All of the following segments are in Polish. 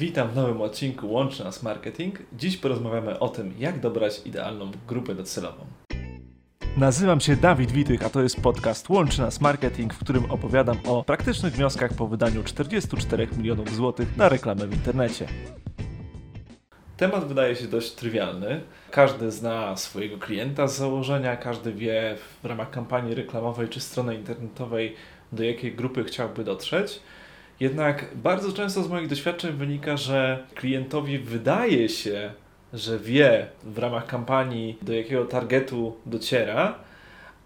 Witam w nowym odcinku Łączy Nas Marketing. Dziś porozmawiamy o tym, jak dobrać idealną grupę docelową. Nazywam się Dawid Witych, a to jest podcast Łączy Nas Marketing, w którym opowiadam o praktycznych wnioskach po wydaniu 44 milionów złotych na reklamę w internecie. Temat wydaje się dość trywialny. Każdy zna swojego klienta z założenia, każdy wie w ramach kampanii reklamowej czy strony internetowej, do jakiej grupy chciałby dotrzeć. Jednak bardzo często z moich doświadczeń wynika, że klientowi wydaje się, że wie w ramach kampanii, do jakiego targetu dociera,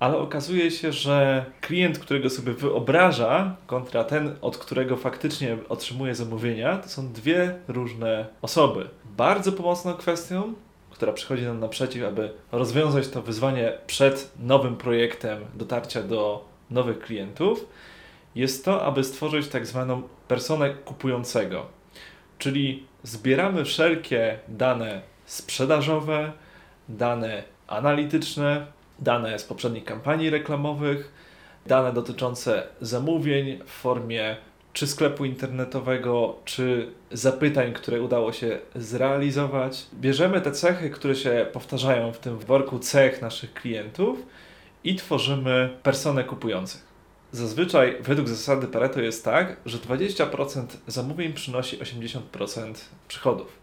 ale okazuje się, że klient, którego sobie wyobraża, kontra ten, od którego faktycznie otrzymuje zamówienia, to są dwie różne osoby. Bardzo pomocną kwestią, która przychodzi nam naprzeciw, aby rozwiązać to wyzwanie przed nowym projektem dotarcia do nowych klientów, jest to, aby stworzyć tak zwaną personę kupującego. Czyli zbieramy wszelkie dane sprzedażowe, dane analityczne, dane z poprzednich kampanii reklamowych, dane dotyczące zamówień w formie czy sklepu internetowego, czy zapytań, które udało się zrealizować. Bierzemy te cechy, które się powtarzają w tym worku cech naszych klientów i tworzymy personę kupujących. Zazwyczaj według zasady Pareto jest tak, że 20% zamówień przynosi 80% przychodów.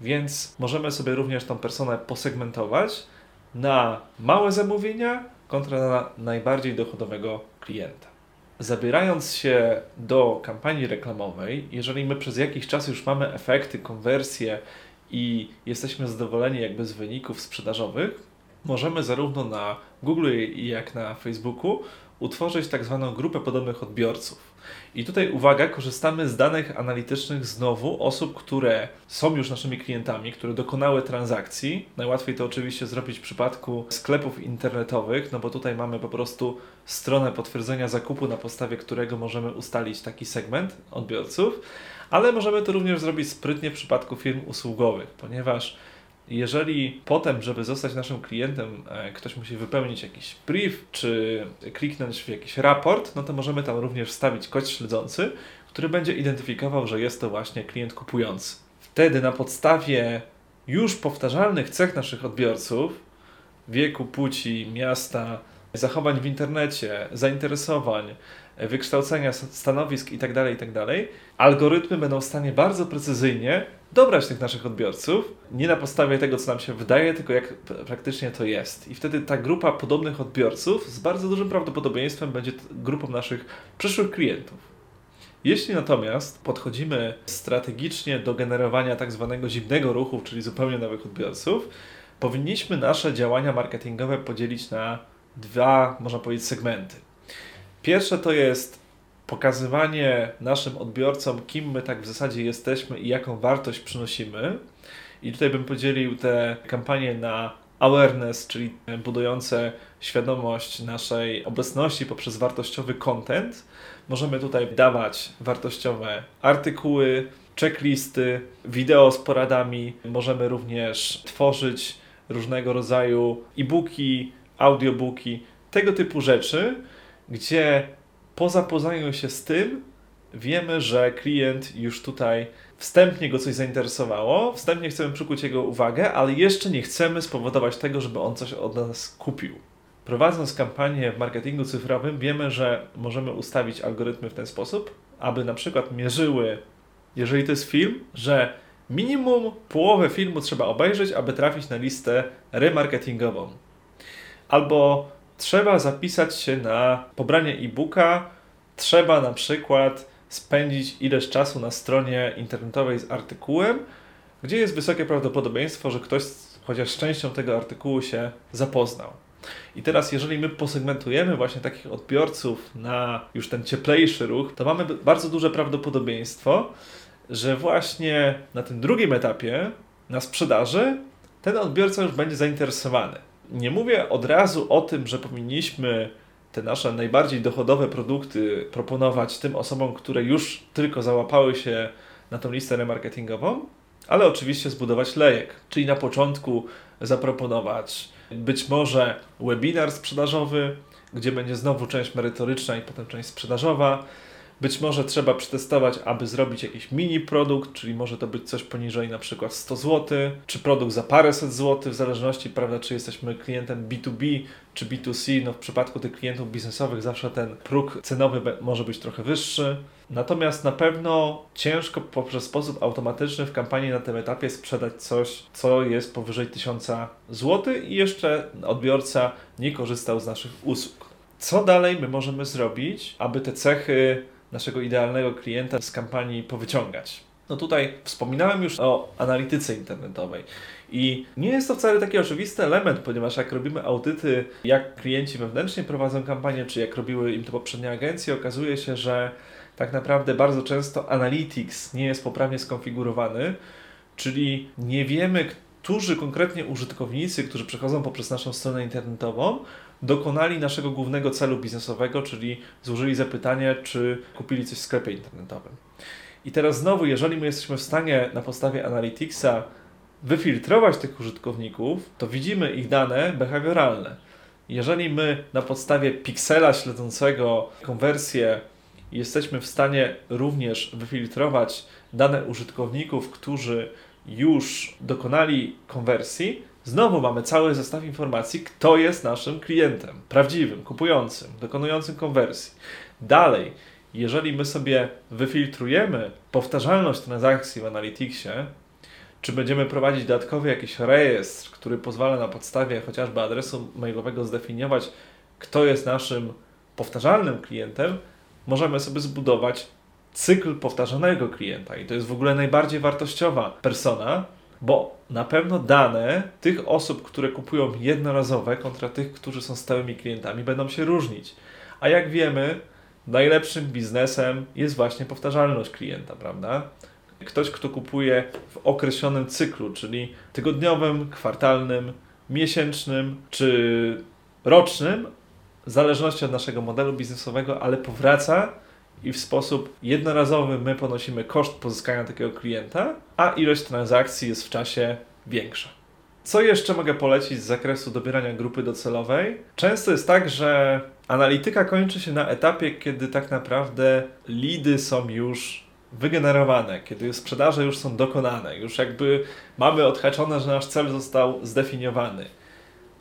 Więc możemy sobie również tą personę posegmentować na małe zamówienia kontra na najbardziej dochodowego klienta. Zabierając się do kampanii reklamowej, jeżeli my przez jakiś czas już mamy efekty, konwersje i jesteśmy zadowoleni jakby z wyników sprzedażowych, możemy zarówno na Google jak na Facebooku utworzyć tak zwaną grupę podobnych odbiorców. I tutaj uwaga, korzystamy z danych analitycznych znowu osób, które są już naszymi klientami, które dokonały transakcji. Najłatwiej to oczywiście zrobić w przypadku sklepów internetowych, no bo tutaj mamy po prostu stronę potwierdzenia zakupu, na podstawie którego możemy ustalić taki segment odbiorców, ale możemy to również zrobić sprytnie w przypadku firm usługowych, ponieważ jeżeli potem, żeby zostać naszym klientem, e, ktoś musi wypełnić jakiś brief, czy kliknąć w jakiś raport, no to możemy tam również wstawić kod śledzący, który będzie identyfikował, że jest to właśnie klient kupujący. Wtedy na podstawie już powtarzalnych cech naszych odbiorców, wieku, płci, miasta, zachowań w internecie, zainteresowań, wykształcenia, stanowisk itd., tak itd., tak algorytmy będą w stanie bardzo precyzyjnie dobrać tych naszych odbiorców, nie na podstawie tego, co nam się wydaje, tylko jak praktycznie to jest. I wtedy ta grupa podobnych odbiorców z bardzo dużym prawdopodobieństwem będzie grupą naszych przyszłych klientów. Jeśli natomiast podchodzimy strategicznie do generowania tak zwanego zimnego ruchu, czyli zupełnie nowych odbiorców, powinniśmy nasze działania marketingowe podzielić na dwa, można powiedzieć, segmenty. Pierwsze to jest pokazywanie naszym odbiorcom, kim my tak w zasadzie jesteśmy i jaką wartość przynosimy. I tutaj bym podzielił te kampanie na awareness, czyli budujące świadomość naszej obecności poprzez wartościowy content. Możemy tutaj dawać wartościowe artykuły, checklisty, wideo z poradami. Możemy również tworzyć różnego rodzaju e-booki, audiobooki, tego typu rzeczy, gdzie po zapoznaniu się z tym wiemy, że klient już tutaj wstępnie go coś zainteresowało, wstępnie chcemy przykuć jego uwagę, ale jeszcze nie chcemy spowodować tego, żeby on coś od nas kupił. Prowadząc kampanię w marketingu cyfrowym, wiemy, że możemy ustawić algorytmy w ten sposób, aby na przykład mierzyły, jeżeli to jest film, że minimum połowę filmu trzeba obejrzeć, aby trafić na listę remarketingową. Albo trzeba zapisać się na pobranie e-booka, trzeba na przykład spędzić ileś czasu na stronie internetowej z artykułem, gdzie jest wysokie prawdopodobieństwo, że ktoś chociaż z częścią tego artykułu się zapoznał. I teraz, jeżeli my posegmentujemy właśnie takich odbiorców na już ten cieplejszy ruch, to mamy bardzo duże prawdopodobieństwo, że właśnie na tym drugim etapie, na sprzedaży, ten odbiorca już będzie zainteresowany. Nie mówię od razu o tym, że powinniśmy te nasze najbardziej dochodowe produkty proponować tym osobom, które już tylko załapały się na tą listę remarketingową, ale oczywiście zbudować lejek, czyli na początku zaproponować być może webinar sprzedażowy, gdzie będzie znowu część merytoryczna i potem część sprzedażowa. Być może trzeba przetestować, aby zrobić jakiś mini produkt, czyli może to być coś poniżej na przykład 100 zł, czy produkt za paręset złotych, w zależności, prawda, czy jesteśmy klientem B2B, czy B2C. No w przypadku tych klientów biznesowych zawsze ten próg cenowy może być trochę wyższy. Natomiast na pewno ciężko poprzez sposób automatyczny w kampanii na tym etapie sprzedać coś, co jest powyżej 1000 zł i jeszcze odbiorca nie korzystał z naszych usług. Co dalej my możemy zrobić, aby te cechy naszego idealnego klienta z kampanii powyciągać? No tutaj wspominałem już o analityce internetowej. I nie jest to wcale taki oczywisty element, ponieważ jak robimy audyty, jak klienci wewnętrznie prowadzą kampanię, czy jak robiły im to poprzednie agencje, okazuje się, że tak naprawdę bardzo często analytics nie jest poprawnie skonfigurowany, czyli nie wiemy, którzy konkretnie użytkownicy, którzy przechodzą poprzez naszą stronę internetową, dokonali naszego głównego celu biznesowego, czyli złożyli zapytanie, czy kupili coś w sklepie internetowym. I teraz znowu, jeżeli my jesteśmy w stanie na podstawie Analyticsa wyfiltrować tych użytkowników, to widzimy ich dane behawioralne. Jeżeli my na podstawie piksela śledzącego konwersję jesteśmy w stanie również wyfiltrować dane użytkowników, którzy już dokonali konwersji, znowu mamy cały zestaw informacji, kto jest naszym klientem, prawdziwym, kupującym, dokonującym konwersji. Dalej, jeżeli my sobie wyfiltrujemy powtarzalność transakcji w Analyticsie, czy będziemy prowadzić dodatkowy jakiś rejestr, który pozwala na podstawie chociażby adresu mailowego zdefiniować, kto jest naszym powtarzalnym klientem, możemy sobie zbudować cykl powtarzanego klienta. I to jest w ogóle najbardziej wartościowa persona, bo na pewno dane tych osób, które kupują jednorazowe kontra tych, którzy są stałymi klientami, będą się różnić. A jak wiemy, najlepszym biznesem jest właśnie powtarzalność klienta, prawda? Ktoś, kto kupuje w określonym cyklu, czyli tygodniowym, kwartalnym, miesięcznym czy rocznym, w zależności od naszego modelu biznesowego, ale powraca i w sposób jednorazowy my ponosimy koszt pozyskania takiego klienta, a ilość transakcji jest w czasie większa. Co jeszcze mogę polecić z zakresu dobierania grupy docelowej? Często jest tak, że analityka kończy się na etapie, kiedy tak naprawdę lidy są już wygenerowane, kiedy sprzedaże już są dokonane, już jakby mamy odhaczone, że nasz cel został zdefiniowany.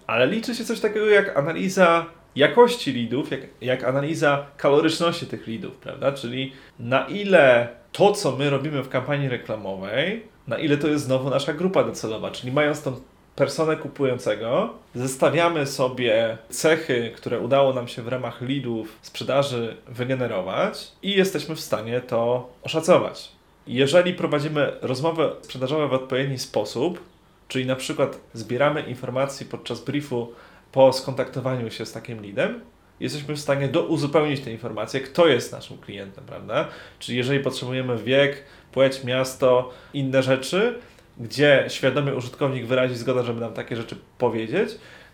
Ale liczy się coś takiego jak analiza jakości lidów, jak, jak analiza kaloryczności tych lidów, prawda? Czyli na ile to, co my robimy w kampanii reklamowej, na ile to jest znowu nasza grupa docelowa, czyli mając tą personę kupującego, zestawiamy sobie cechy, które udało nam się w ramach lidów sprzedaży wygenerować i jesteśmy w stanie to oszacować. Jeżeli prowadzimy rozmowy sprzedażowe w odpowiedni sposób, czyli na przykład zbieramy informacje podczas briefu po skontaktowaniu się z takim leadem, jesteśmy w stanie douzupełnić te informacje, kto jest naszym klientem, prawda? Czyli jeżeli potrzebujemy wiek, płeć, miasto, inne rzeczy, gdzie świadomy użytkownik wyrazi zgodę, żeby nam takie rzeczy powiedzieć,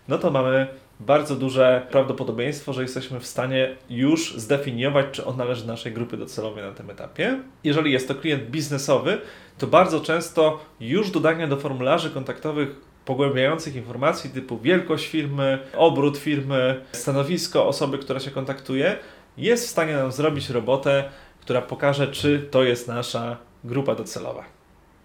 no to mamy bardzo duże prawdopodobieństwo, że jesteśmy w stanie już zdefiniować, czy on należy do naszej grupy docelowej na tym etapie. Jeżeli jest to klient biznesowy, to bardzo często już dodanie do formularzy kontaktowych pogłębiających informacji typu wielkość firmy, obrót firmy, stanowisko osoby, która się kontaktuje, jest w stanie nam zrobić robotę, która pokaże, czy to jest nasza grupa docelowa.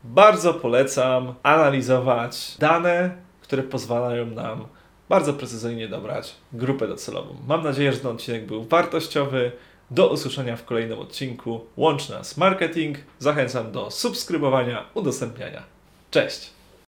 Bardzo polecam analizować dane, które pozwalają nam bardzo precyzyjnie dobrać grupę docelową. Mam nadzieję, że ten odcinek był wartościowy. Do usłyszenia w kolejnym odcinku. Łącz nas marketing. Zachęcam do subskrybowania, udostępniania. Cześć!